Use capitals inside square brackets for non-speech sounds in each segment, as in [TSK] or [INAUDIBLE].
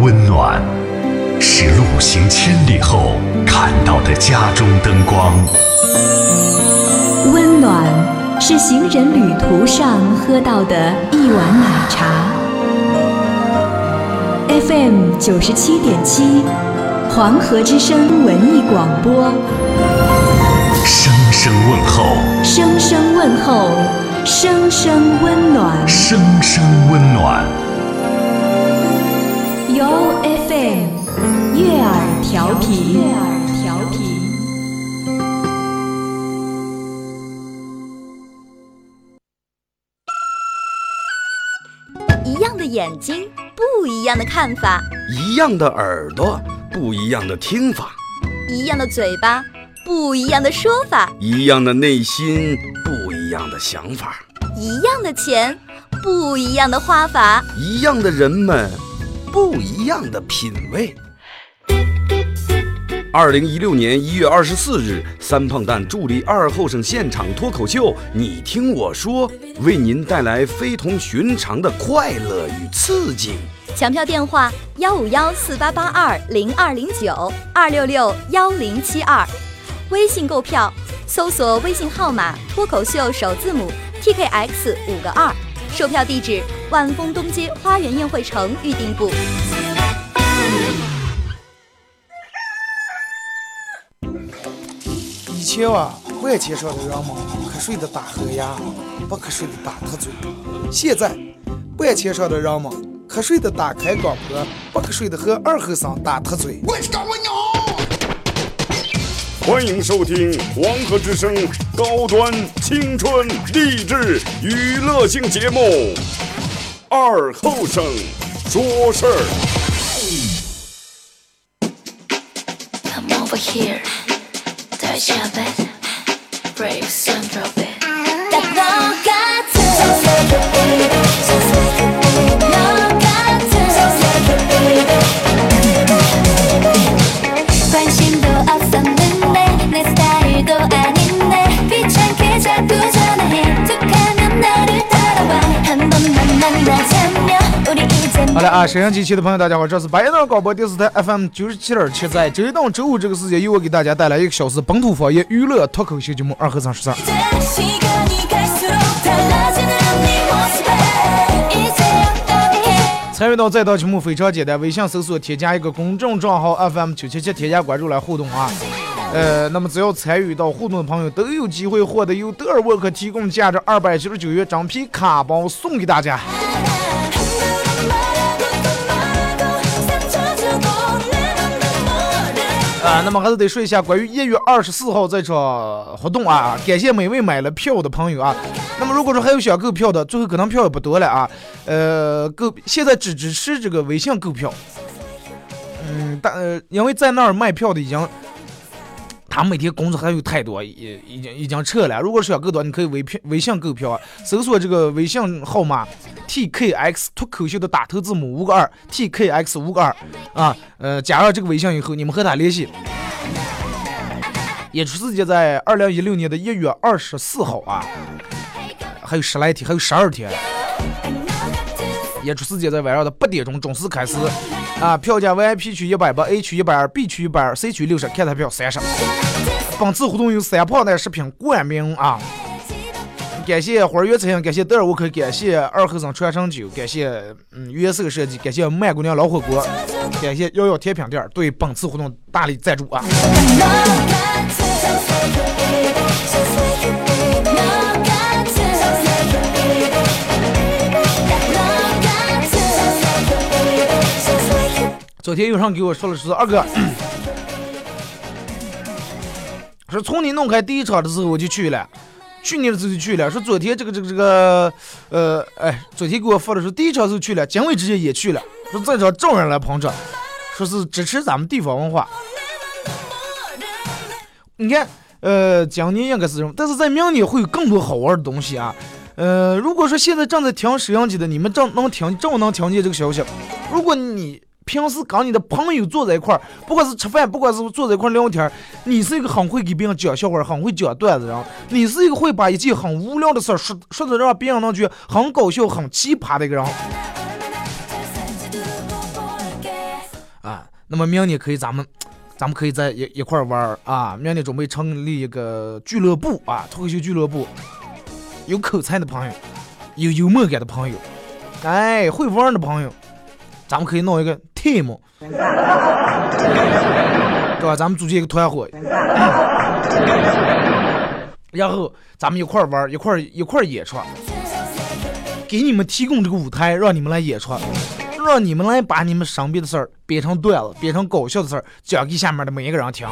温暖是路行千里后看到的家中灯光，温暖是行人旅途上喝到的一碗奶茶。FM 九十七点七，黄河之声文艺广播，声声问候，声声问候，声声温暖。声声温暖。由 FM 悦耳调频，悦耳调频。一样的眼睛，不一样的看法；一样的耳朵，不一样的听法；一样的嘴巴，不一样的说法；一样的内心，不一样的想法；一样的钱，不一样的花法；一样的人们，不一样的品味。二零一六年一月二十四日，三胖蛋助力二后生现场脱口秀，你听我说，为您带来非同寻常的快乐与刺激。抢票电话：幺五幺四八八二零二零九二六六幺零七二。微信购票，搜索微信号码“脱口秀”首字母 TKX 五个二。售票地址：万丰东街花园宴会城预订部。以前啊，万千上的人们瞌睡的打呵呀，不瞌睡的打瞌嘴。现在，万千上的人们瞌睡的打开广播，不瞌睡的和二后生打瞌嘴。欢迎收听黄河之声高端青春励志娱乐性节目《二后生说事儿》。Come over here, 好了啊，沈阳机器的朋友，大家好，这是白洋广播电视台 FM 九十七点七，在周一到周五这个时间，又我给大家带来一个小时本土方言娱乐脱口秀节目《二和三十三》。参与到这档节目非常简单，微信搜索添加一个公众账号 FM 九七七，添加关注来互动啊。呃，那么只要参与到互动的朋友，都有机会获得由德尔沃克提供价值二百九十九元整皮卡包送给大家。啊，那么还是得说一下关于一月二十四号这场活动啊，感谢每位买了票的朋友啊。那么如果说还有想购票的，最后可能票也不多了啊，呃，购现在只支持这个微信购票。嗯，但呃，因为在那儿卖票的已经，他每天工作还有太多，也已经已经撤了。如果想购的话，你可以微票微信购票，搜索这个微信号码 TKX 脱口秀的打头字母五个二 TKX 五个二啊，呃，加上这个微信以后，你们和他联系。演出时间在二零一六年的一月二十四号啊，还有十来天，还有十二天。演出时间在晚上的八点钟准时开始啊，票价 VIP 区一百八，A 区一百二，B 区一百二，C 区六十，看台票三十。本次活动由三胖蛋食品冠名啊，感谢花儿园餐厅，感谢德尔沃克，感谢二后生传承酒，感谢嗯原色设计，感谢曼姑娘老火锅，感谢幺幺甜品店对本次活动大力赞助啊。昨天有人给我说了是二哥，[CLEARS THROAT] 说从你弄开第一场的时候我就去了，去年的时候就去了。说昨天这个这个这个，呃，哎，昨天给我发的说第一场时候去了，今伟之前也去了，说这场众人来捧场，说是支持咱们地方文化。你看，呃，今年应该是但是在明年会有更多好玩的东西啊。呃，如果说现在正在听收音机的你们正能听正能听见这个消息，如果你平时跟你的朋友坐在一块儿，不管是吃饭，不管是坐在一块儿聊天，你是一个很会给别人讲笑话、很会讲段子的人，你是一个会把一件很无聊的事儿说说的让别人能觉得很搞笑、很奇葩的一个人。啊那么明年可以咱们，咱们可以在一一块儿玩儿啊。明年准备成立一个俱乐部啊，脱口秀俱乐部。有口才的朋友，有幽默感的朋友，哎，会玩儿的朋友，咱们可以弄一个 team，对吧？咱们组建一个团伙，然后咱们一块玩，一块一块演出，给你们提供这个舞台，让你们来演出，让你们来把你们身边的事儿变成段子，变成搞笑的事儿，讲给下面的每一个人听。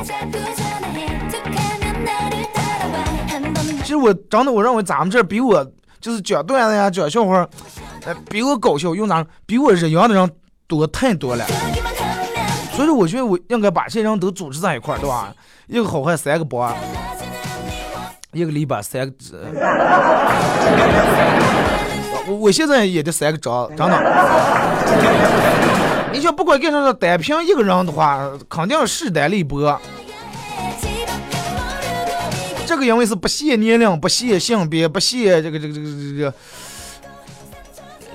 其实我真的，我认为咱们这比我就是讲段子呀，讲笑话，比我搞笑，用咱比我人样的人多太多了。所以说我觉得我应该把这些人都组织在一块儿对吧？一个好汉三个帮一个篱笆三个子我我现在也得三个张张的。你就不管干啥单凭一个人的话肯定势单力薄这个因为是不限年龄不限性别不限这个这个这个这个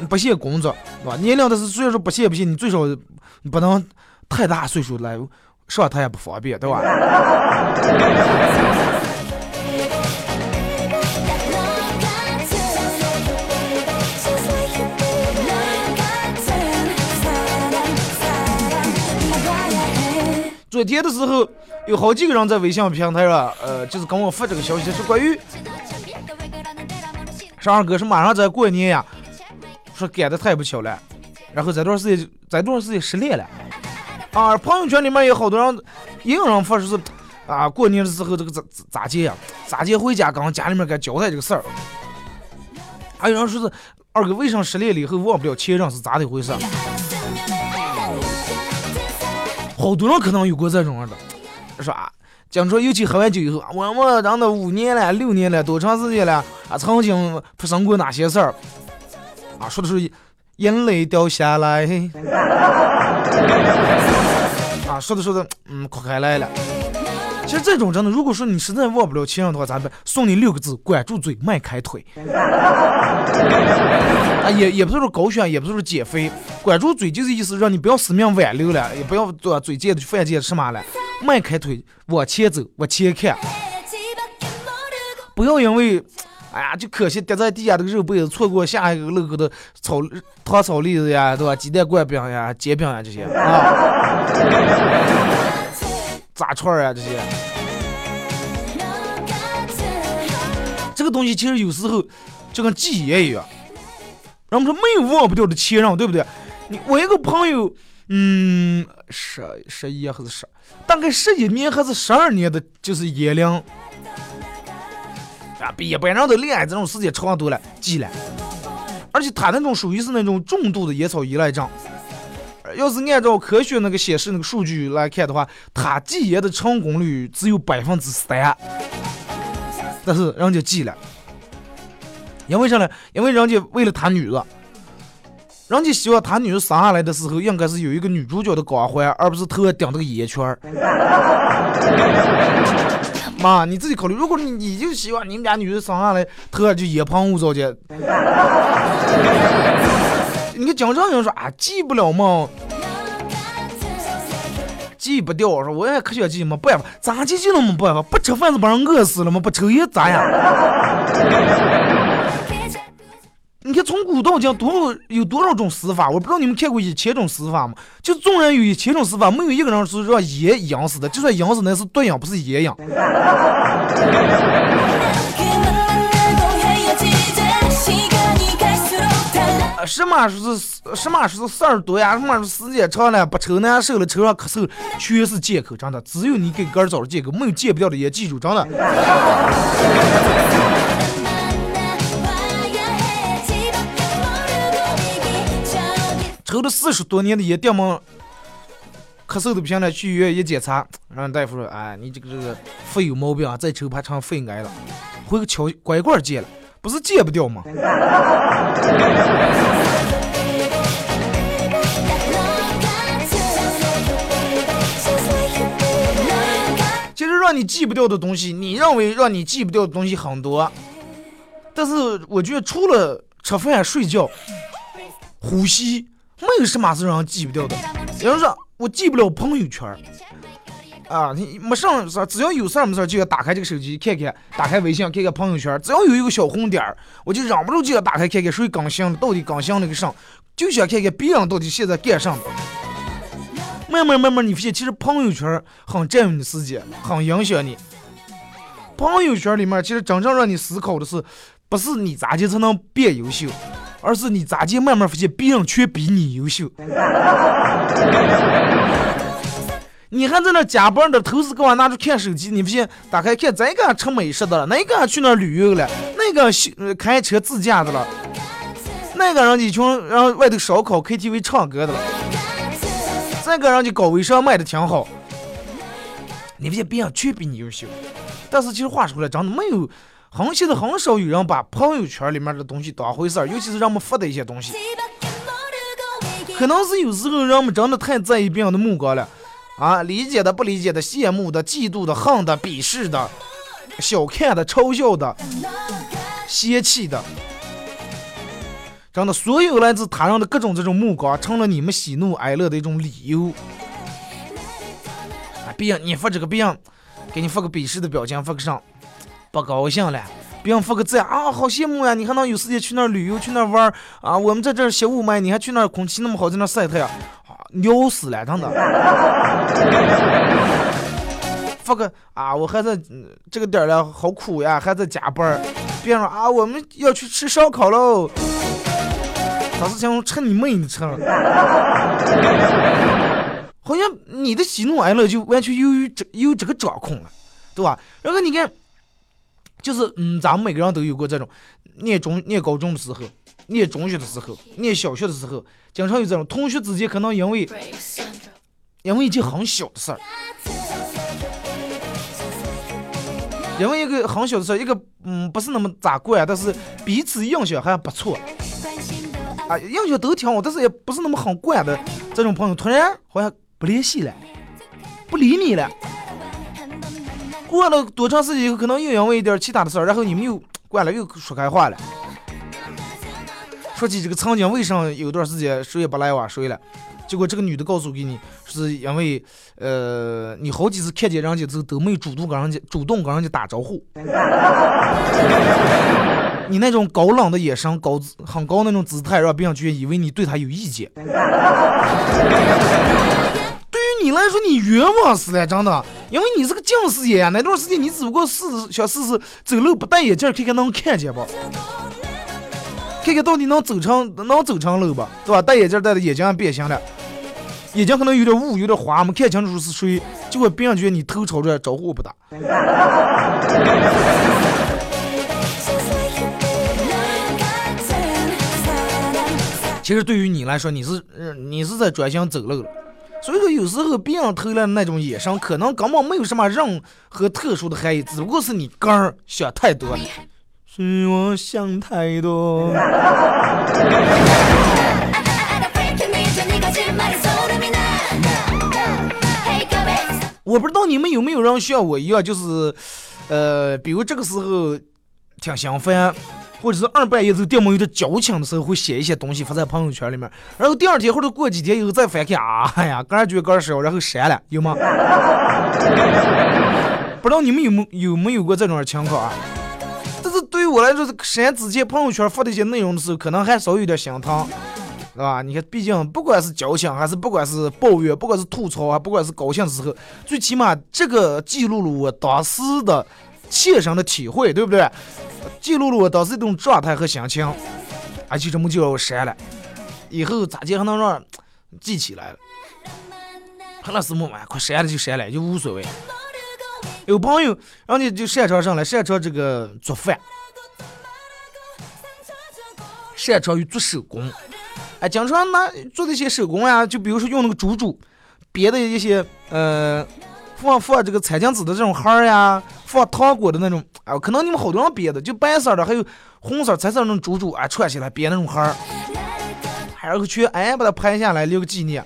不限工作，对吧？年龄的是，虽然说不限，不限你最少不能太大岁数来上，他也不方便，对吧？昨天的时候有好几个人在微信平台上，呃，就是跟我发这个消息，是关于，上二哥是马上在过年呀。说赶的太不巧了，然后这段时间这段时间失恋了，啊，朋友圈里面也好多人，也有人发说是啊，过年的时候这个咋咋咋接呀，咋接回家跟家里面给交代这个事儿，还有人说是二哥为啥失恋了以后忘不了前任是咋的回事？好多人可能有过这种的，说啊，讲说尤其喝完酒以后，啊我们真的五年了、六年了，多长时间了啊？曾经发生过哪些事儿啊，说的是眼泪掉下来，啊，说的说的，嗯，哭开来了。其实这种真的，如果说你实在忘不了亲人的话，咱们送你六个字：管住嘴，迈开腿。啊，也也不是说高血，也不是说减肥，管住嘴就是意思让你不要死命挽留了，也不要做嘴贱的犯贱什么了，迈开腿往前走，往前看，不要因为。哎呀，就可惜跌在地下这个肉被子，错过下一个路口的草糖炒栗子呀，对吧？鸡蛋灌饼呀，煎饼呀这些啊，[LAUGHS] 炸串儿呀这些。这个东西其实有时候就跟记忆一样，人们说没有忘不掉的前任，对不对？你我一个朋友，嗯，十十一还是十，大概十一年还是十二年的，就是炎凉。啊，比一般人的恋爱这种时间长多了，记了。而且他那种属于是那种重度的烟草依赖症。要是按照科学那个显示那个数据来看的话，他戒烟的成功率只有百分之三，但是人家戒了，因为啥呢？因为人家为了他女儿，人家希望他女儿生下来的时候应该是有一个女主角的光环，而不是头上顶这个烟圈儿。[LAUGHS] 妈，你自己考虑，如果你你就希望你们家女的生下来头上 [LAUGHS] 就一喷雾糟践，你看讲这样说啊，戒不了嘛，戒不掉。说我也可想戒没，办法咋戒就那么办法？不吃饭就把人饿死了吗？不抽烟咋样？你看从古到今多有多少种死法我不知道你们看过一千种死法吗？就纵然有一千种死法没有一个人是让爷养死的就算养死那是对养不是爷养。啊什么说是什么说是事儿多呀？什么时时间长了不愁难受了抽上咳嗽全是借口真的。只有你给哥儿找的借口没有戒不掉的烟记住真的。喝了四十多年的烟，爹们咳嗽都不行了，去医院一检查，让大夫说：“哎，你这个这个肺有毛病啊，再抽怕成肺癌了，回个桥拐罐戒了，不是戒不掉吗？”其实让你戒不掉的东西，你认为让你戒不掉的东西很多，但是我觉得除了吃饭、睡觉、呼吸。没有什么是让人戒不掉的。有人说我记不了朋友圈儿啊，你没上事儿，只要有事儿没事儿就要打开这个手机看看，打开微信看看朋友圈儿，只要有一个小红点儿，我就忍不住就要打开看看谁更新了，到底更新了个啥，就想看看别人到底现在干啥。慢慢慢慢，你发现其实朋友圈儿很占用你时间，很影响你。朋友圈儿里面其实真正让你思考的是，不是你咋地才能变优秀，而是你咋地慢慢发现别人却比你优秀。[LAUGHS] 你还在那加班的，头时给我拿出看手机，你不信打开看咱一个吃美食的了，那个去那旅游了，那个开车自驾的了，那个人家群让外头烧烤 KTV 唱歌的了，这个人就搞微商卖的挺好。你不信别人却比你优秀，但是其实话说回来，真的没有，很现在很少有人把朋友圈里面的东西当回事儿，尤其是人们发的一些东西，可能是有时候人们真的太在意别人的目光了，啊，理解的、不理解的、羡慕的、嫉妒的、恨的、鄙视的、小看的、嘲笑的、嫌弃的，真的，所有来自他人的各种这种目光，成了你们喜怒哀乐的一种理由。啊，别人你发这个，别人给你发个鄙视的表情，发个啥，不高兴了。别人发个赞啊，好羡慕呀！你还能有时间去那儿旅游，去那儿玩儿啊？我们在这儿小雾霾，你还去那儿，空气那么好，在那儿晒太阳，啊，尿死了，真的。[LAUGHS] 发个啊，我还在、这个点儿了，好苦呀，还在加班儿。别人说啊，我们要去吃烧烤喽。当时想说，吃你妹，你吃！[LAUGHS] 好像你的喜怒哀乐就完全由于这由这个掌控了，对吧？然后你看，就是嗯，咱们每个人都有过这种，念中念高中的时候，念中学的时候，念小学的时候，经常有这种同学之间可能因为因为一件很小的事儿，因为一个很小的事儿，一个嗯不是那么咋怪，但是彼此印象还不错。啊，印象都挺好，但是也不是那么很惯的这种朋友，突然好像不联系了，不理你了。过了多长时间以后，可能又因为一点其他的事儿，然后你们又 [TSK] 惯了，又说开话了。说起这个曾经，为什么有段时间谁也不来往谁了？结果这个女的告诉给你，是因为呃，你好几次看见人家之后都没有主动跟人家主动跟人家打招呼。你那种高冷的眼神、高姿很高那种姿态，让别人觉得以为你对他有意见。你来说，你冤枉死了，真的，因为你是个近视眼。那段时间你只不过试想试试走路不戴眼镜，看看能看见不？看看到底能走成能走成路吧，对吧？戴眼镜戴的眼睛变形了，眼睛可能有点雾，有点花，没看清楚是谁，结果别人觉得你头朝着，招呼不打。[LAUGHS] 其实对于你来说，你是呃你是在专心走路了，所以说有时候别人投来的那种眼神，可能根本没有什么任何特殊的含义，只不过是你个儿想太多了。是我想太多。我不知道你们有没有人像我一样，就是，呃，比如这个时候挺兴奋，或者是二半夜之后电门有点矫情的时候，会写一些东西发在朋友圈里面，然后第二天或者过几天以后再翻看，哎呀，感觉得个人少，然后删了，有吗？[LAUGHS] 不知道你们有没有没有过这种情况啊？但是对于我来说，删之前朋友圈发的一些内容的时候，可能还稍微有点心疼。是吧？你看，毕竟不管是矫情，还是不管是抱怨，不管是吐槽啊，不管是高兴的时候，最起码这个记录了我当时的切身的体会，对不对？记录了我当时这种状态和心情，而且这么就让我删了，以后咋地还能让记起来了？看那什么嘛，快删了就删了，就无所谓。有朋友，然后你就擅长上来，擅长这个做饭，擅长于做手工。哎，经常拿做那些手工呀，就比如说用那个竹竹别的一些呃放放这个餐巾纸的这种盒儿呀，放糖果的那种啊，可能你们好多人别的，就白色的，还有红色、彩色那种珠珠啊，串起来别那种盒儿，然后去哎把它拍下来留个纪念。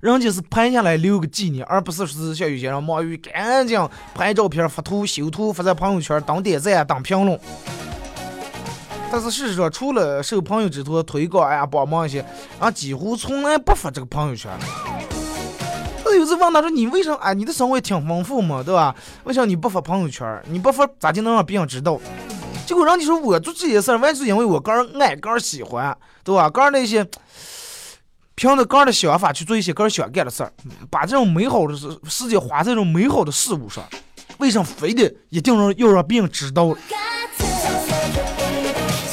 人家是拍下来留个纪念，而不是说是像有些人忙于赶紧拍照片、发图、修图发在朋友圈当点赞、当评论。但是事实上，除了受朋友之托推广，哎呀帮忙一些，啊，几乎从来不发这个朋友圈。那有时问他说：“你为什么？哎，你的生活也挺丰富嘛，对吧？为啥你不发朋友圈？你不发咋就能让别人知道？”结果让你说我做这些事儿，完全是因为我个人爱，个人喜欢，对吧？个人那些凭着个人的想法去做一些个人想干的事儿，把这种美好的事世界花在这种美好的事物上，为什么非得一定让要让别人知道？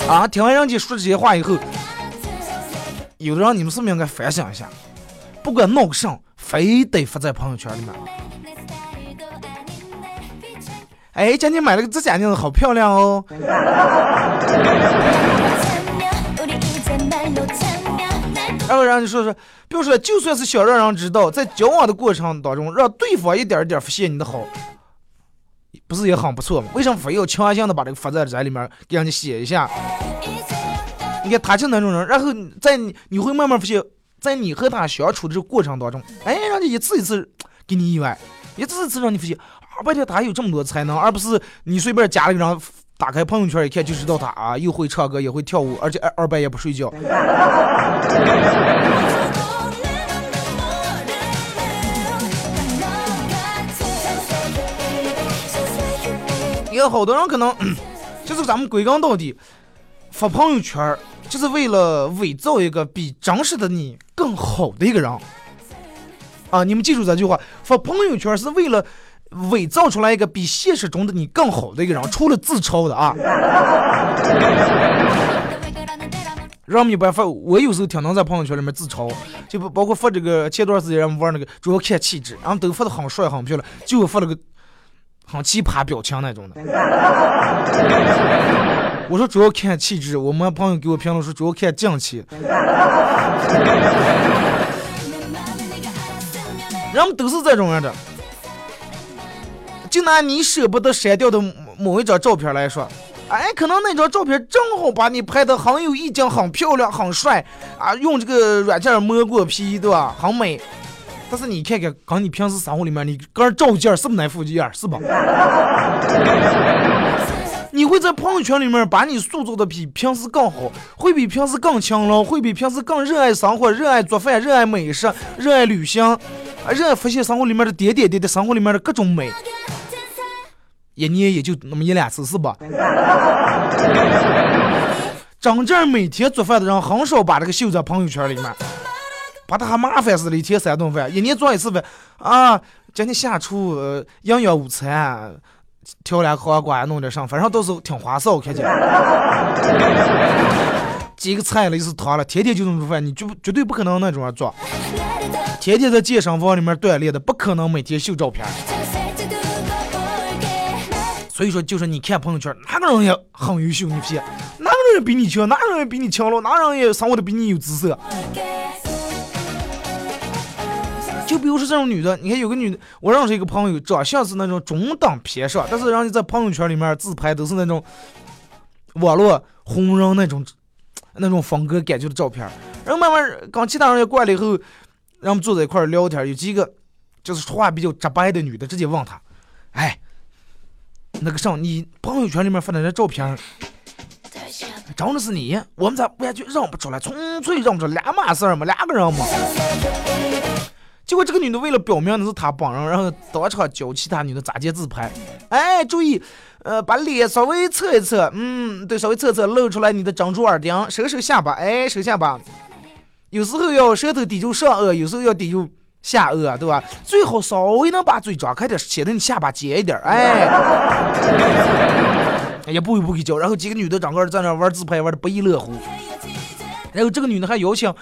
啊！听完人家说这些话以后，有的人你们是不是应该反省一下？不管闹个啥，非得发在朋友圈里面。哎，今天买了个指甲镜子，好漂亮哦。[LAUGHS] 然后让你说说，比如说，就算是想让人知道，在交往的过程当中，让对方一点一点发现你的好，不是也很不错吗？为什么非要强行的把这个发在这里面给人家写一下？你看他就那种人，然后在你你会慢慢发现，在你和他相处的这个过程当中，哎，人家一次一次 [TSK] 给你意外，一次一次让你发现。而且他有这么多才能，而不是你随便加了一张，[TSK] 打开朋友圈一看就知道他啊，又会唱歌，也会跳舞，而且二二半夜不睡觉。[LAUGHS] 有好多人可能 [CLEARS THROAT] 就是咱们归根到底，发朋友圈就是为了伪造一个比真实的你更好的一个人。啊，你们记住这句话，发朋友圈是为了。伪造出来一个比现实中的你更好的一个人，除了自嘲的啊。[LAUGHS] 让没办法，我有时候挺能在朋友圈里面自嘲，就不包括发这个前段时间玩那个主要看气质，然后都发的很帅很漂亮，就我发了个很奇葩表情那种的。我说主要看气质，我们朋友给我评论说主要看静气。[LAUGHS] 人们都是这种样的。就拿你舍不得删掉的某一张照片来说，哎，可能那张照片正好把你拍的很有意境、很漂亮、很帅啊，用这个软件磨过皮，对吧？很美。但是你看看，跟你平时生活里面你个人照件是不是那副样，是吧？[LAUGHS] 你会在朋友圈里面把你塑造的比平时更好，会比平时更勤劳，会比平时更热爱生活、热爱做饭、热爱美食、热爱旅行，热爱发现生活里面的点点滴滴、生活里面的各种美。一年也就那么一两次，是吧？真正每天做饭的人很少把这个秀在朋友圈里面，把他还麻烦死了，一天三顿饭，一年做一次饭啊！今天下厨营养午餐，调俩黄瓜，弄点上，反正都是挺花哨，看见。[LAUGHS] 几个菜了，一是汤了，天天就这么做饭，你绝绝对不可能那种做。天天在健身房里面锻炼的，不可能每天秀照片。所以说，就是你看朋友圈，哪个人也很优秀，你发现哪个人也比你强，哪个人也比你强了，哪个人也生活的比你有姿色。就比如说这种女的，你看有个女的，我认识一个朋友，长相是那种中等偏上，但是人家在朋友圈里面自拍都是那种网络红人那种那种风格感觉的照片。然后慢慢跟其他人也过来了以后，然后坐在一块聊天，有几个就是说话比较直白的女的，直接问他，哎。那个啥，你朋友圈里面发的那照片，真的是你？我们咋完全认不出来？纯粹认不出两码事儿嘛，两个人嘛。结果这个女的为了表明那是她本人，然后当场教其他女的咋接自拍。哎，注意，呃，把脸稍微侧一侧，嗯，对，稍微侧侧，露出来你的珍珠耳钉，收收下巴，哎，收下巴。有时候要舌头抵住上颚，有时候要抵住。下颚对吧？最好稍微能把嘴张开点，显得你下巴尖一点。哎，也步一步给教。然后几个女的整个在那玩自拍，玩的不亦乐乎。然后这个女的还邀请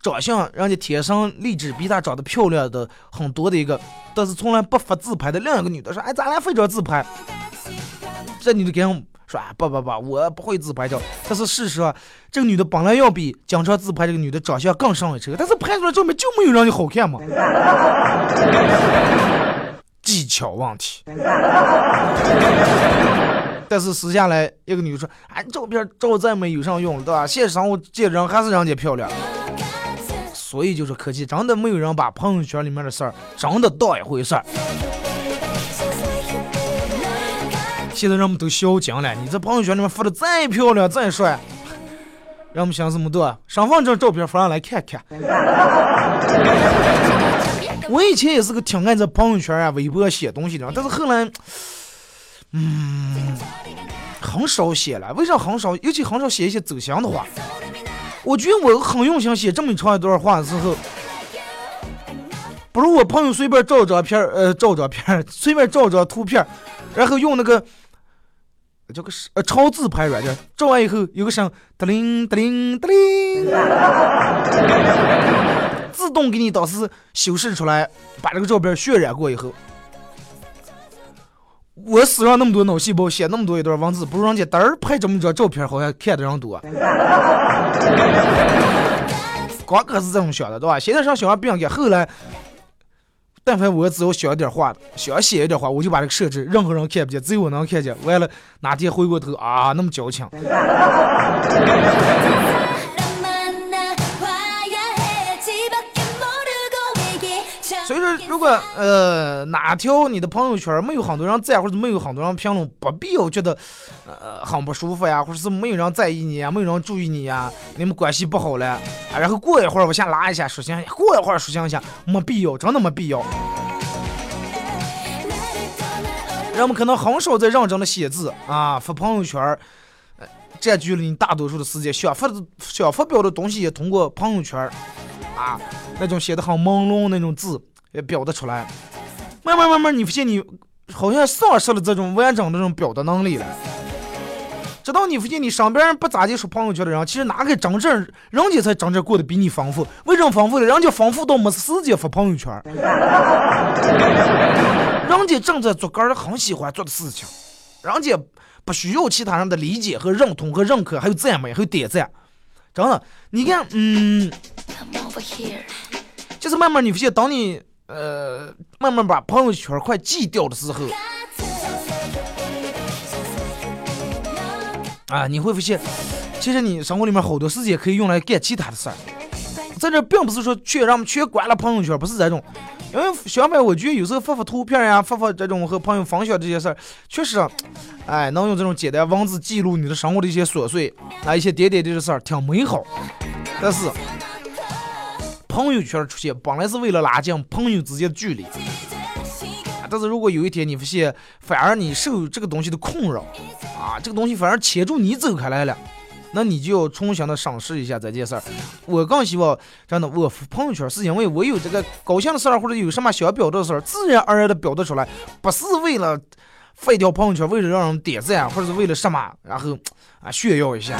长相人家天生丽质比她长得漂亮的很多的一个，但是从来不发自拍的另一个女的说：“哎，咱俩非张自拍。”这女的跟。说啊不不不，我不会自拍照。但是事实啊，这个女的本来要比经常自拍这个女的长相更上一筹，但是拍出来照片就没有让你好看嘛。技巧问题。但是私下来，一个女的说：“哎，照片照再美有啥用，对吧？现实生活见人还是人家漂亮。”所以就是可惜，真的没有人把朋友圈里面的事儿真的当一回事儿。现在人们都小精了，你这朋友圈里面发的再漂亮再帅，人们想这么多，身份证照片发上来看看。[LAUGHS] 我以前也是个挺爱在朋友圈啊、微博写东西的，但是后来，嗯，很少写了。为啥很少？尤其很少写一些走心的话。我觉得我很用心写这么长一段话的时候，不如我朋友随便照张片呃，照张片随便照张图片然后用那个叫个呃超自拍软件，照完以后有个声，哒铃哒铃哒铃，自动给你导师修饰出来，把这个照片渲染过以后，我死上那么多脑细胞，写那么多一段文字，不如人家嘚儿拍这么一张照片，好像看的人多。刚开始这么想的，对吧？现在上小孩不应该，后来，但凡我只要想一点话，想写一点话，我就把这个设置，任何人看不见，只有我能看见。完了，哪天回过头啊，那么矫情。所以说，如果呃哪条你的朋友圈没有很多人赞，或者没有很多人评论，不必要觉得呃很不舒服呀，或者是没有人在意你呀，没有人注意你呀，你们关系不好了，啊，然后过一会儿我先拉一下说行，过一会儿说行一下，没必要，真的没必要。人们可能很少在认真的写字啊，发朋友圈，呃，占据了你大多数的时间，想发想发表的东西也通过朋友圈啊，那种写的很朦胧那种字。也表达出来，慢慢慢慢，你发现你好像丧失了这种完整的这种表达能力了。直到你发现你身边不咋地说朋友圈的人，其实哪个真正人家才真正过得比你丰富？为什么丰富了？人家丰富到没时间发朋友圈，人家正在做个人很喜欢做的事情，人家不需要其他人的理解和认同和认可，还有赞美，还有点赞。真的，你看，嗯，就是慢慢你发现，当你。呃，慢慢把朋友圈快记掉的时候，啊，你会发现，其实你生活里面好多时间可以用来干其他的事儿。在这并不是说全让我们全关了朋友圈，不是这种，因为相反，我觉得有时候发发图片呀，发发这种和朋友分享这些事儿，确实，哎，能用这种简单文字记录你的生活的一些琐碎，啊，一些点点滴滴的事儿，挺美好。但是。朋友圈出现本来是为了拉近朋友之间的距离，但是如果有一天你发现，反而你受这个东西的困扰，啊，这个东西反而牵住你走开来了，那你就要重新的审视一下这件事儿。我更希望真的，我朋友圈是因为我有这个高兴的事儿或者有什么想表达的事儿，自然而然的表达出来，不是为了发一条朋友圈，为了让人点赞，或者是为了什么，然后啊炫耀一下。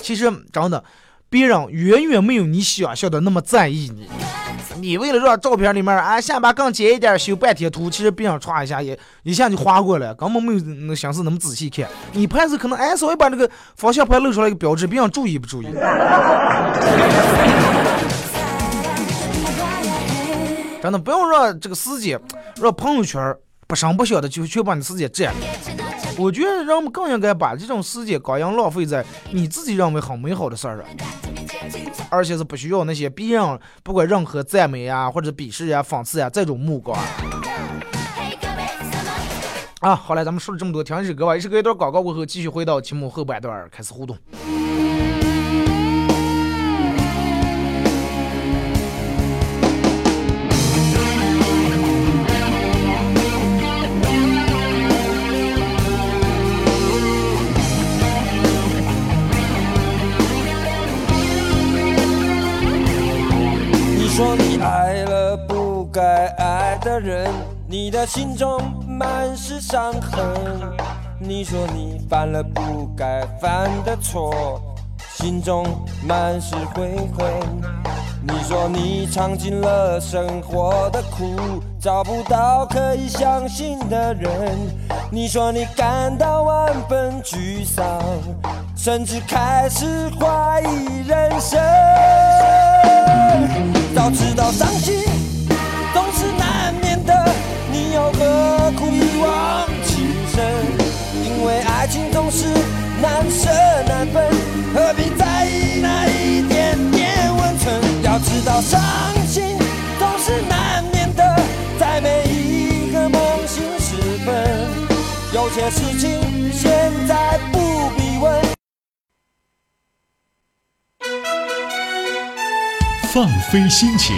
其实真的。别人远远没有你想象的那么在意你。你为了让照片里面啊下巴更尖一点，修半天图，其实别人歘一下也一下就划过了，根本没有那心思那么仔细看。你拍时可能哎稍微把那个方向盘露出来一个标志，别人注意不注意？真的不要让这个时间，让朋友圈不声不响的就全把你时间占了。我觉得人们更应该把这种时间高样浪费在你自己认为很美好的事儿上，而且是不需要那些别人不管任何赞美啊或者鄙视呀讽刺呀这种目光。啊，好了，咱们说了这么多，听一首歌吧，一首歌一段广告过后，继续回到节目后半段开始互动。人，你的心中满是伤痕。你说你犯了不该犯的错，心中满是悔恨。你说你尝尽了生活的苦，找不到可以相信的人。你说你感到万分沮丧，甚至开始怀疑人生。早知道伤心何苦一往情深？因为爱情总是难舍难分，何必在意那一点点温存？要知道伤心总是难免的，在每一个梦醒时分，有钱的事情现在不必问。放飞心情，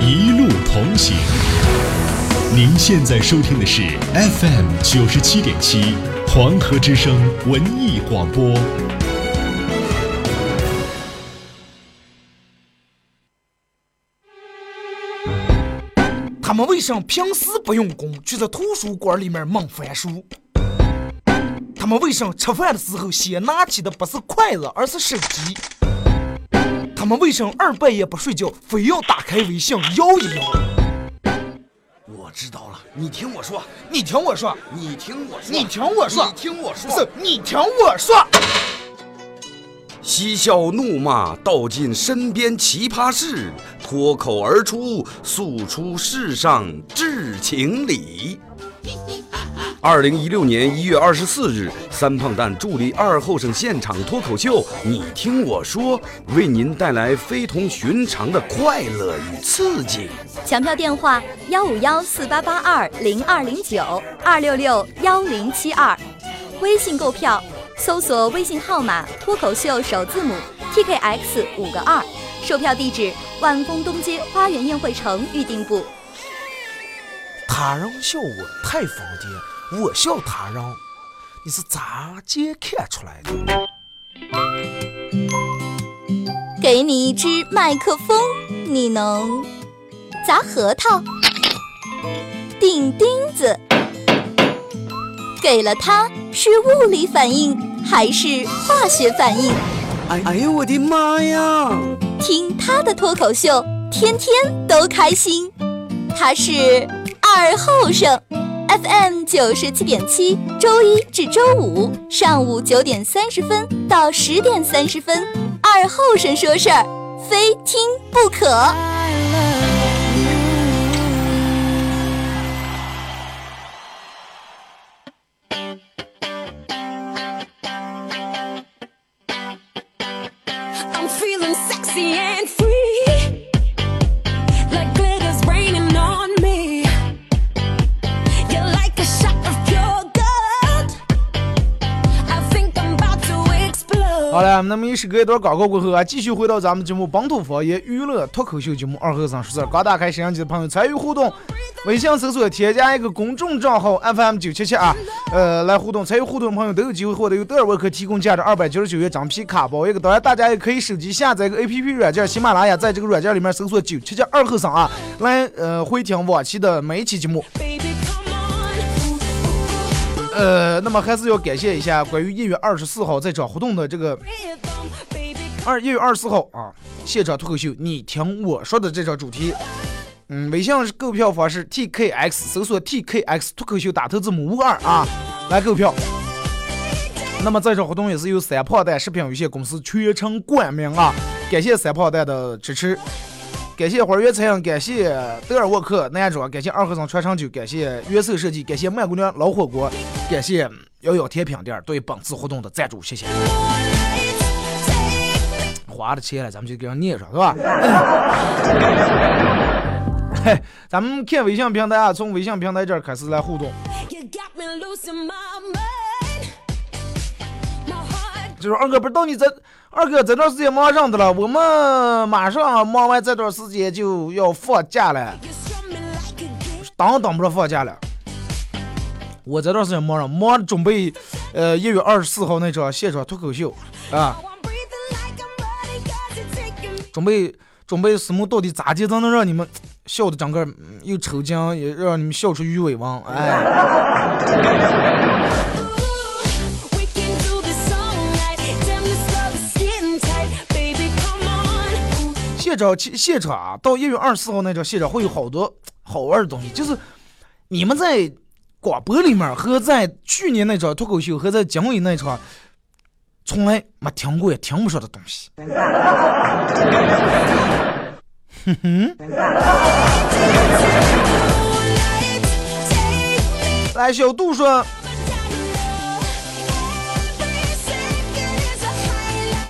一路同行。您现在收听的是 FM 九十七点七黄河之声文艺广播。他们为什么平时不用功，却在图书馆里面猛翻书？他们为什么吃饭的时候先拿起的不是筷子，而是手机？他们为什么二半夜不睡觉，非要打开微信摇一摇？我知道了，你听我说，你听我说，你听我说，你听我说你听我说，是你听我说。嬉笑怒骂，道尽身边奇葩事，脱口而出，诉出世上至情理。二零一六年一月二十四日，三胖蛋助力二后生现场脱口秀《你听我说》，为您带来非同寻常的快乐与刺激。抢票电话：幺五幺四八八二零二零九二六六幺零七二。微信购票，搜索微信号码“脱口秀”首字母 TKX 五个二。售票地址：万丰东街花园宴会城预订部。他人笑我太疯癫，我笑他人，你是咋见看出来的？给你一支麦克风，你能砸核桃、钉钉子。给了它，是物理反应还是化学反应？哎哎呦我的妈呀！听他的脱口秀，天天都开心。他是二后生，FM 九十七点七，周一至周五上午九点三十分到十点三十分，二后生说事儿，非听不可。那么一时隔一段广告过后啊，继续回到咱们节目本土方言娱乐脱口秀节目二和尚说事儿。刚打开摄像机的朋友参与互动，微信搜索添加一个公众账号 FM 九七七啊，呃，来互动。参与互动的朋友都有机会获得由德尔沃克提供价值二百九十九元整皮卡包一个。当然，大家也可以手机下载一个 APP 软件喜马拉雅，在这个软件里面搜索九七七二和尚啊，来呃回听往期的每一期节目。呃，那么还是要感谢一下关于一月二十四号这场活动的这个二一月二十四号啊，现场脱口秀，你听我说的这场主题。嗯，微信是购票方式 TKX，搜索 TKX 脱口秀打头字母五个二啊，来购票。那么这场活动也是由三胖蛋食品有限公司全程冠名啊，感谢三胖蛋的支持，感谢花园餐饮，感谢德尔沃克男装，感谢二和尚传承酒，感谢约瑟设计，感谢曼姑娘老火锅，感谢幺幺甜品店对本次活动的赞助，谢谢。花了钱了，咱们就给人念上，是吧？[LAUGHS] 嘿，咱们看微信平台啊，从微信平台这儿开始来互动。就是二哥，不知道你在二哥这段时间忙上的了，我们马上忙完这段时间就要放假了.当等不着放假了。我这段时间忙上，忙准备，呃，一月二十四号那场现场脱口秀啊，Oh. 准备准备什么到底咋接才能让你们笑的整个嗯又抽筋，也让你们笑出鱼尾纹，哎。现场现现场啊，到一月二十四号那场现场会有好多好玩的东西，就是你们在广播里面和在去年那场脱口秀和在经理那场从来没听过也听不上的东西。哼哼，来，小杜说，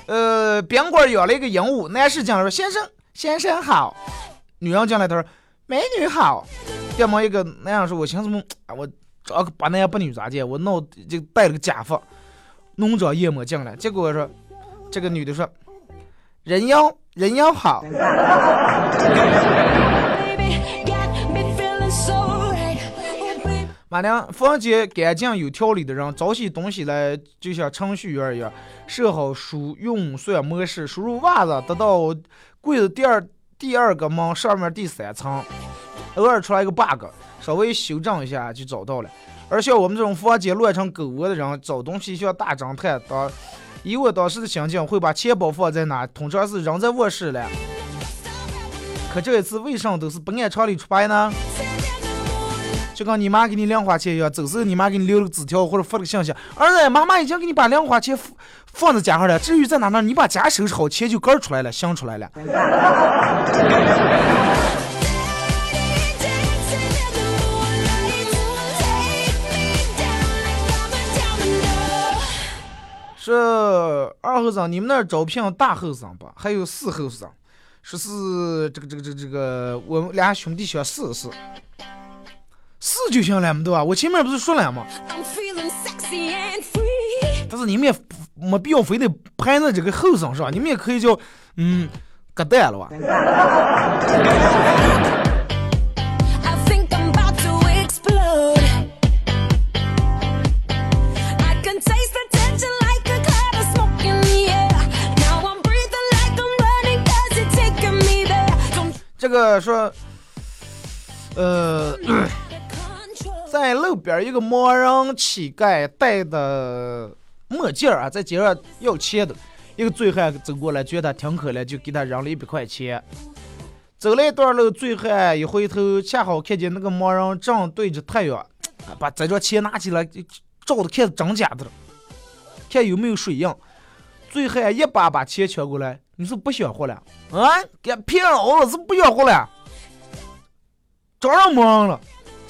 呃，宾馆养了一个鹦鹉，男士进来说：“先生，先生好。”女人进来，他说：“美女好。”要么一个那样说：“我寻思么，啊我找个把男不女咋介？我弄就戴了个假发，弄着夜魔进来，结果说这个女的说人妖人妖好，[LAUGHS] 马良房间干净有条理的人，找些东西来就像程序员一样，设好输用算模式，输入袜子，得到柜子第二第二个门上面第三层，偶尔出来一个 bug，稍微修正一下就找到了。而像我们这种房间乱成狗窝的人，找东西像大侦探。当以我当时的心境，会把钱包放在哪？通常是扔在卧室了。可这一次为什么都是不按常理出牌呢？就跟你妈给你零花钱一样，走时候你妈给你留了个纸条或者发了个信息，儿子，妈妈已经给你把零花钱放放在家上了，至于在哪呢？你把家收拾好，钱就根儿出来了，想出来了。说二后生，你们那儿招聘大后生吧？还有四后生，说是这个这个这个这个，我们俩兄弟想试试，试就行了嘛，对吧？我前面不是说了吗？I'm feeling sexy and free. 但是你们也没必要非得排在这个后生是吧？你们也可以叫嗯疙蛋了吧这个说，呃.在路边一个盲人乞丐戴的墨镜啊，在街上要钱的，一个醉汉走过来，觉得他挺可怜，就给他扔了一百块钱。走了一段路，醉汉一回头，恰好看见那个盲人正对着太阳，把这张钱拿起来，照的看是真假的了，看有没有水印。醉汉一把把钱抢过来，你是不想活了啊？给骗了我，是不想活了？找上盲人了。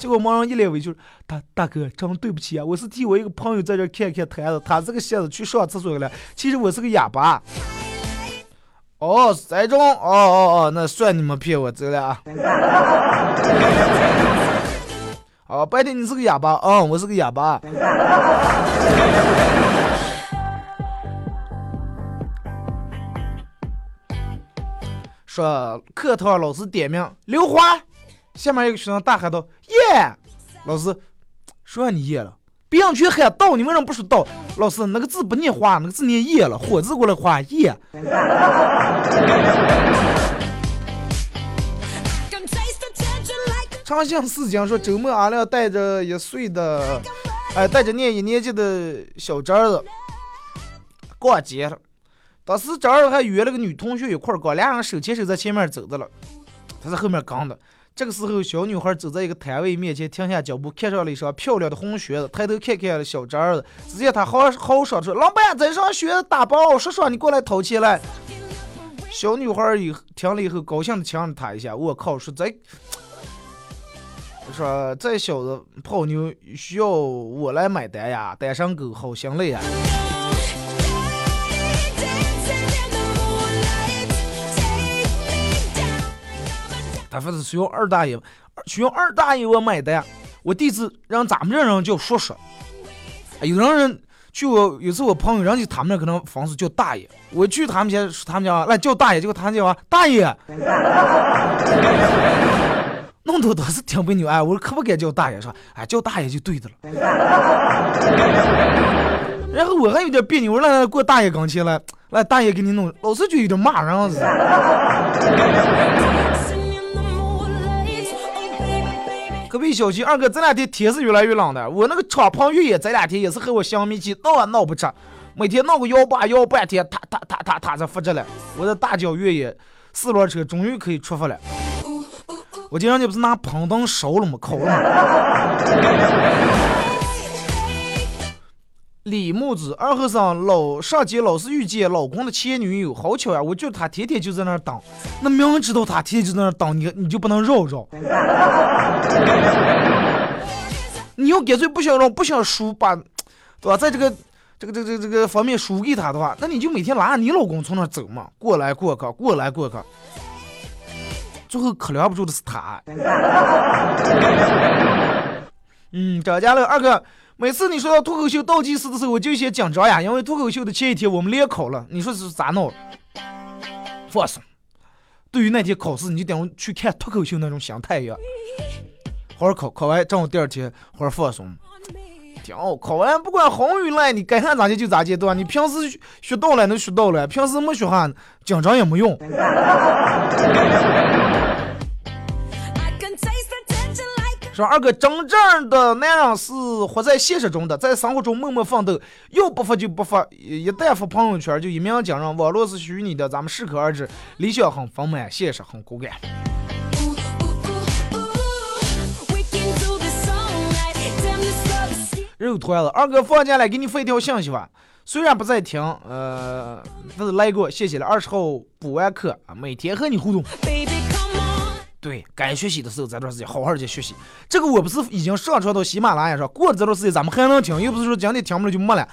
结果盲人一脸委屈，大大哥，真对不起啊，我是替我一个朋友在这儿看看摊子，他这个鞋子去上厕所了，其实我是个哑巴。哦，是这种，哦哦哦，那算你们骗我走了啊。哦，白天你是个哑巴，嗯，我是个哑巴。说课堂老师点名刘华，下面一个学生大喊道：“！”老师说你耶了，别人去喊到，你为什么不说到？老师那个字不念花，那个字念耶了，火字过来画耶。长相思讲说，周末阿亮带着一岁的，哎，带着念一年级的小侄儿子逛街了。当时侄儿还约了个女同学一块儿逛，俩人手牵手在前面走的了，他在后面跟的。这个时候，小女孩走在一个摊位面前，停下脚步，看上了一双漂亮的红靴子，抬头看看小侄儿子，只见他好好说说：“老板，这双靴子打包，叔叔你过来掏钱来。”小女孩以听了以后，高兴的亲了他一下。我靠，说这，说这小子泡妞需要我来买单呀？单身狗好心累呀！他说是需要二大爷，需要二大爷我买单。我第一次让咱们这人叫叔叔，有的人去我有次我朋友，人家他们那可能房子叫大爷，我去他们家他们家来叫大爷，结果他们叫啊大爷，弄得我当时挺别扭哎，我可不敢叫大爷，说哎叫大爷就对的了。然后我还有点别扭，我说过大爷跟前来，来大爷给你弄，老是就有点骂人隔壁小区二哥，这两天天是越来越冷了。我那个敞篷越野这两天也是和我相米起，闹也闹不着，每天闹个幺八幺半天，他他他他他着发着了。我的大脚越野四轮车终于可以出发了。我今天你不是拿喷灯烧了吗？烤了吗？李木子二和尚老上街老是遇见老公的前女友，好巧呀！我觉得他天天就在那儿等，那明知道他天天就在那儿等你，你就不能绕绕。[LAUGHS] 你要干脆不想让不想输，把对吧？在这个这个这个这个这个方面输给他的话，那你就每天拉着你老公从那儿走嘛，过来过去，过来过去，最后可留不住的是他。[LAUGHS] 嗯，张家乐二哥，每次你说到脱口秀倒计时的时候，我就有些紧张呀，因为脱口秀的前一天我们联考了，你说是咋弄？放松。对于那天考试，你就等于去看脱口秀那种心态一样，好好考，考完正好第二天好好放松。挺好，考完不管好与赖，你该看咋接就咋接，对吧？你平时学到了能学到了，平时没学哈，紧张也没用。说二哥，真正的男人是活在现实中的，在生活中默默奋斗，要不发就不发，一旦发朋友圈就一鸣惊人。网络是虚拟的，咱们适可而止。理想很丰满，现实很骨感。肉团子，二哥放假了，给你发一条信息吧。虽然不在听，呃，但是来过，谢谢了。二十号补完课，每天和你互动。对该学习的时候，这段时间好好去学习。这个我不是已经上传到喜马拉雅上，过了这段时间咱们还能听，又不是说今天听不了就没了。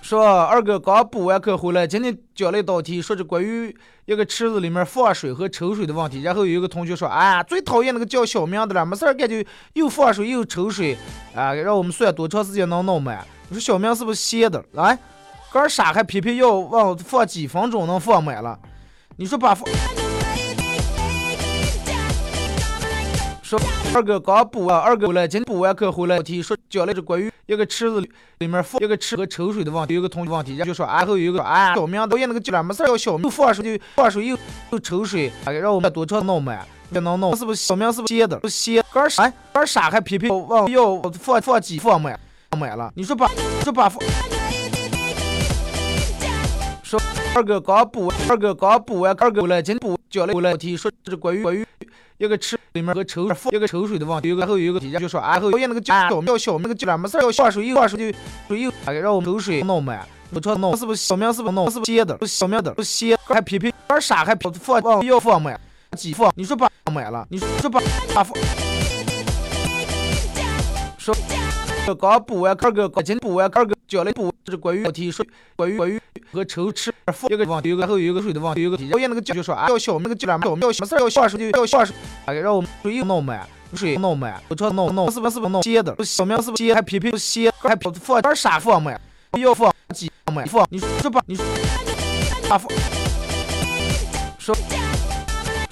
说二哥刚补完课回来，今天讲了一道题，说是关于一个池子里面放水和抽水的问题。然后有一个同学说，哎，最讨厌那个叫小明的了，没事儿干就又放水又抽水，啊，让我们算多长时间能弄满。我说小明是不是闲的？来，干傻还偏偏要往放几分钟能放满了？你说把放。说二哥刚补完，二哥回来，今天补完课回来，题说讲了这关于一个池子里里面放一个池和抽水的问题，有一个同学问题，然后就说，然后有一个啊，小明导演那个剧了，没事儿要小明放水就放水又又抽水，啊让我们多长弄满，也能弄，是不是小明是不是闲的？不是闲，干啥？干傻还偏偏往要放放几放满买了？你说把说把。说二哥刚补，二哥刚补完，二哥回来，今补讲了回来题，说这是关于关于一个池里面和抽一个抽水的问题，然后有一个题，就说啊，后讨厌那个叫小叫小那个叫，没事儿要放水又放水就水又啊让我们抽水弄满，我说弄是不是小明是不是弄是不是闲的？不小明的，不是闲还偏偏玩傻还偏放要放满几放？你说把买了，你说把把放说。刚补完，二哥刚今补完，二哥讲了补，这是关于题说关于关于和抽吃放一个问题，有个然后有一个水的问题，有个题，讨厌那个就说啊，要小那个叫了，要小没事儿要下水就要下水，啊让我们水又弄满，水弄满，我操弄弄是不是不弄歇的？小明是不是歇还偏偏歇还放点啥放满？要放几放满？放你说吧，你啊放说。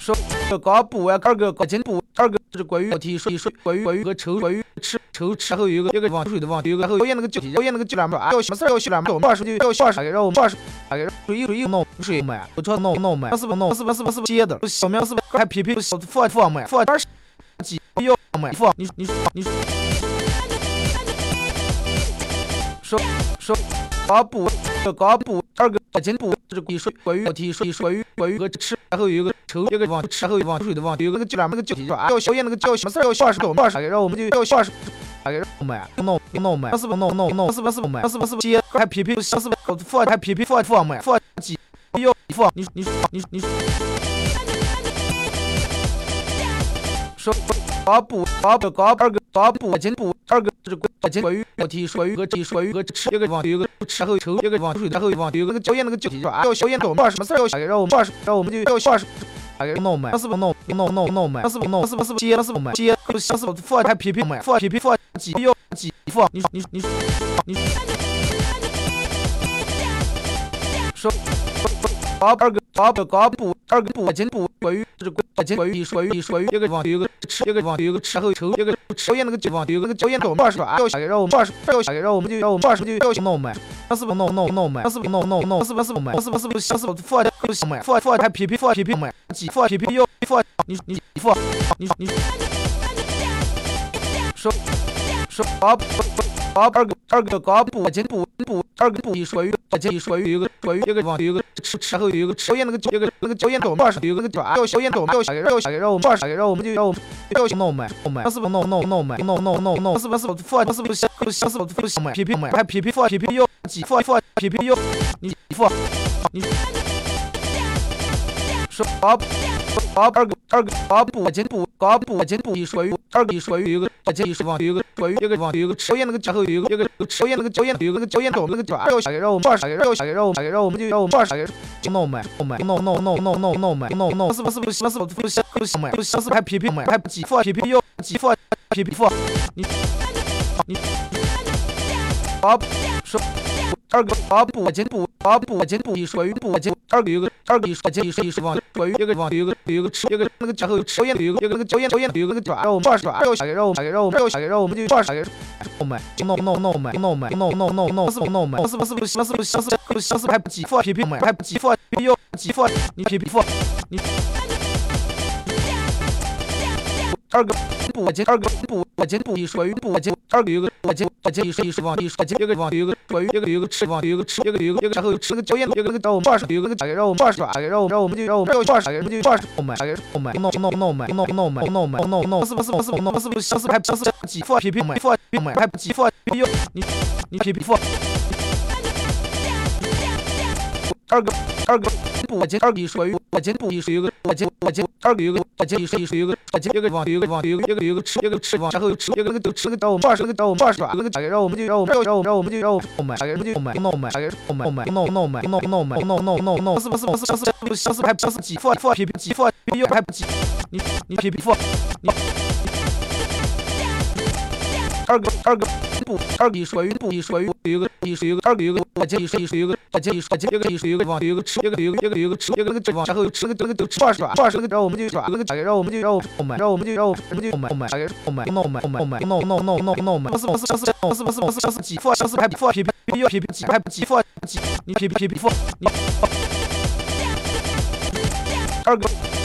说刚补完，二哥刚今补，二哥这是关于题说说关于关于和抽关于吃抽吃，然后有一个一个往水的问题，有个然后讨厌那个叫讨厌那个叫了啊，要没事儿要洗了，要放水就要放水，让我们放水，啊让水又水又弄水满，我操弄弄满，是不是弄是不是是不是歇的？小明是不是还偏偏放放满放点几要满放你你你说说刚补刚补二哥今补这是关于说关于题说关于关于和吃，然后有一个抽一个往吃，然后往水的往有个叫了那个叫题说啊要讨厌那个叫没事儿要放水放水，让我们就要放水。啊，给弄满，弄弄满，是不是弄弄弄？是不是不满？是不是不接？还偏偏是不是放还偏偏放放满放几要放？你你你你说刚补刚补刚二个刚补今补二个这是今关于题关于和题关于和吃一个往有个吃然后抽一个往水然后往有个教验那个叫题说啊要小验懂放什么事儿要让我们放让我们就要放啊给弄满，是不是弄弄弄弄满？是不是弄是不是不接？是不是满接？不是是不是放还偏偏满？放偏偏放几要几放？你你你你说刚二个刚补刚补二个补今补关于这个今关于关于关于一个往有个吃一个往有个吃然后抽一个抽烟那个就往有个教验懂放是吧？要让我们放要让我们就让我们放就要弄满，是不是弄弄弄满？是不是弄弄弄？是不是满？是不是不是是不是放放满？放放还偏偏放偏偏满？几放偏偏要放你你放你你说说刚刚二个二个刚补今补补二个补关于今关于有个关于一个往有个吃吃后有一个吃验那个一个那个教验懂放是有个叫要小验懂要要让我们放让我们就让我们要弄满弄满是不是弄弄弄满弄弄弄弄是不是放是不是是不是是不是不是满偏偏满还偏偏放偏偏要几放放偏偏要你放你说刚刚二个二个刚补今补刚不进步一说有二个一说有一个我进一说往有一个说有一个往有一个抽烟那个之后有一个一个抽烟那个抽烟有个抽烟筒那个抓要下给让我们抓下给让我下给让我们下给让我们就让我们抓下给就弄买弄买弄弄弄弄弄弄买弄弄是不是不是不是不是不是不是买不是还皮皮买还几副皮皮要几副皮皮副你你啊说。二个啊不进步啊不进步一说有不进二个有个二个一说进一说一说往说有一个往有个有个吃一个那个之后抽烟有个有个那个抽烟抽烟有个抓让我们抓抓要下给让我们下给让我们要下给让我们就抓下给我们弄弄弄买弄买弄弄弄弄是不弄买是不是不是是不是是不是是还不几副皮皮买还不几副要几副你皮皮副你二个不进二个不我进步一说有不进二个有个我进我进一说一说往一说一个往有个说有一个有个吃往有个吃一个有个有个然后吃个抽烟有个那个找我们抓手有个那个打给让我们抓手打给让我们让我们就让我们要抓手给我们就抓手买打给我买弄弄弄买弄弄买弄买弄弄是不是不是不是不是不是还不是几副皮皮买副买还不几副哟你你皮皮副二个二个不我进二个一说有我进不一说有个我进我进二个有个我进一说一说有个我进一个往有个往有个有个有个吃一个吃往然后吃一个那个就吃个找我们抓手个找我们抓手那个给让我们就让我们让我们让我们就让我们买打给我们就买弄买打给我买买弄弄买弄弄买弄弄弄弄是不是不是不是不是不是还不是几副副皮皮几副又还不几你你皮皮副你二个二个不二个一说有不一说有有个一说有个二个有个我进一说一说有个我进一说进一个一说有个往有个吃一个有个有个有个吃一个那个往然后吃个这个就抓抓抓那个让我们就抓那个打给让我们就让我买让我们就让我们就买买打给我买弄买买买弄弄弄弄弄买不是不是不是不是不是不是不是几副不是还副皮皮要皮皮几还几副几你皮皮皮皮副你二个。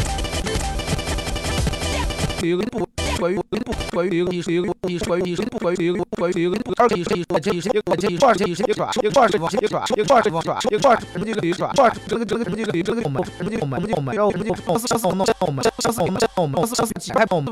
个不。说有不说有一说有一说有一说不说有不说有不二个一说一说这一说我这一抓这一说一抓一抓是往一抓一抓是往抓一抓我们这个一抓抓这个这个这个这个这个我们我们就我们我们就我们要我们就我是不是我们我们是不是我们我们是不是几排我们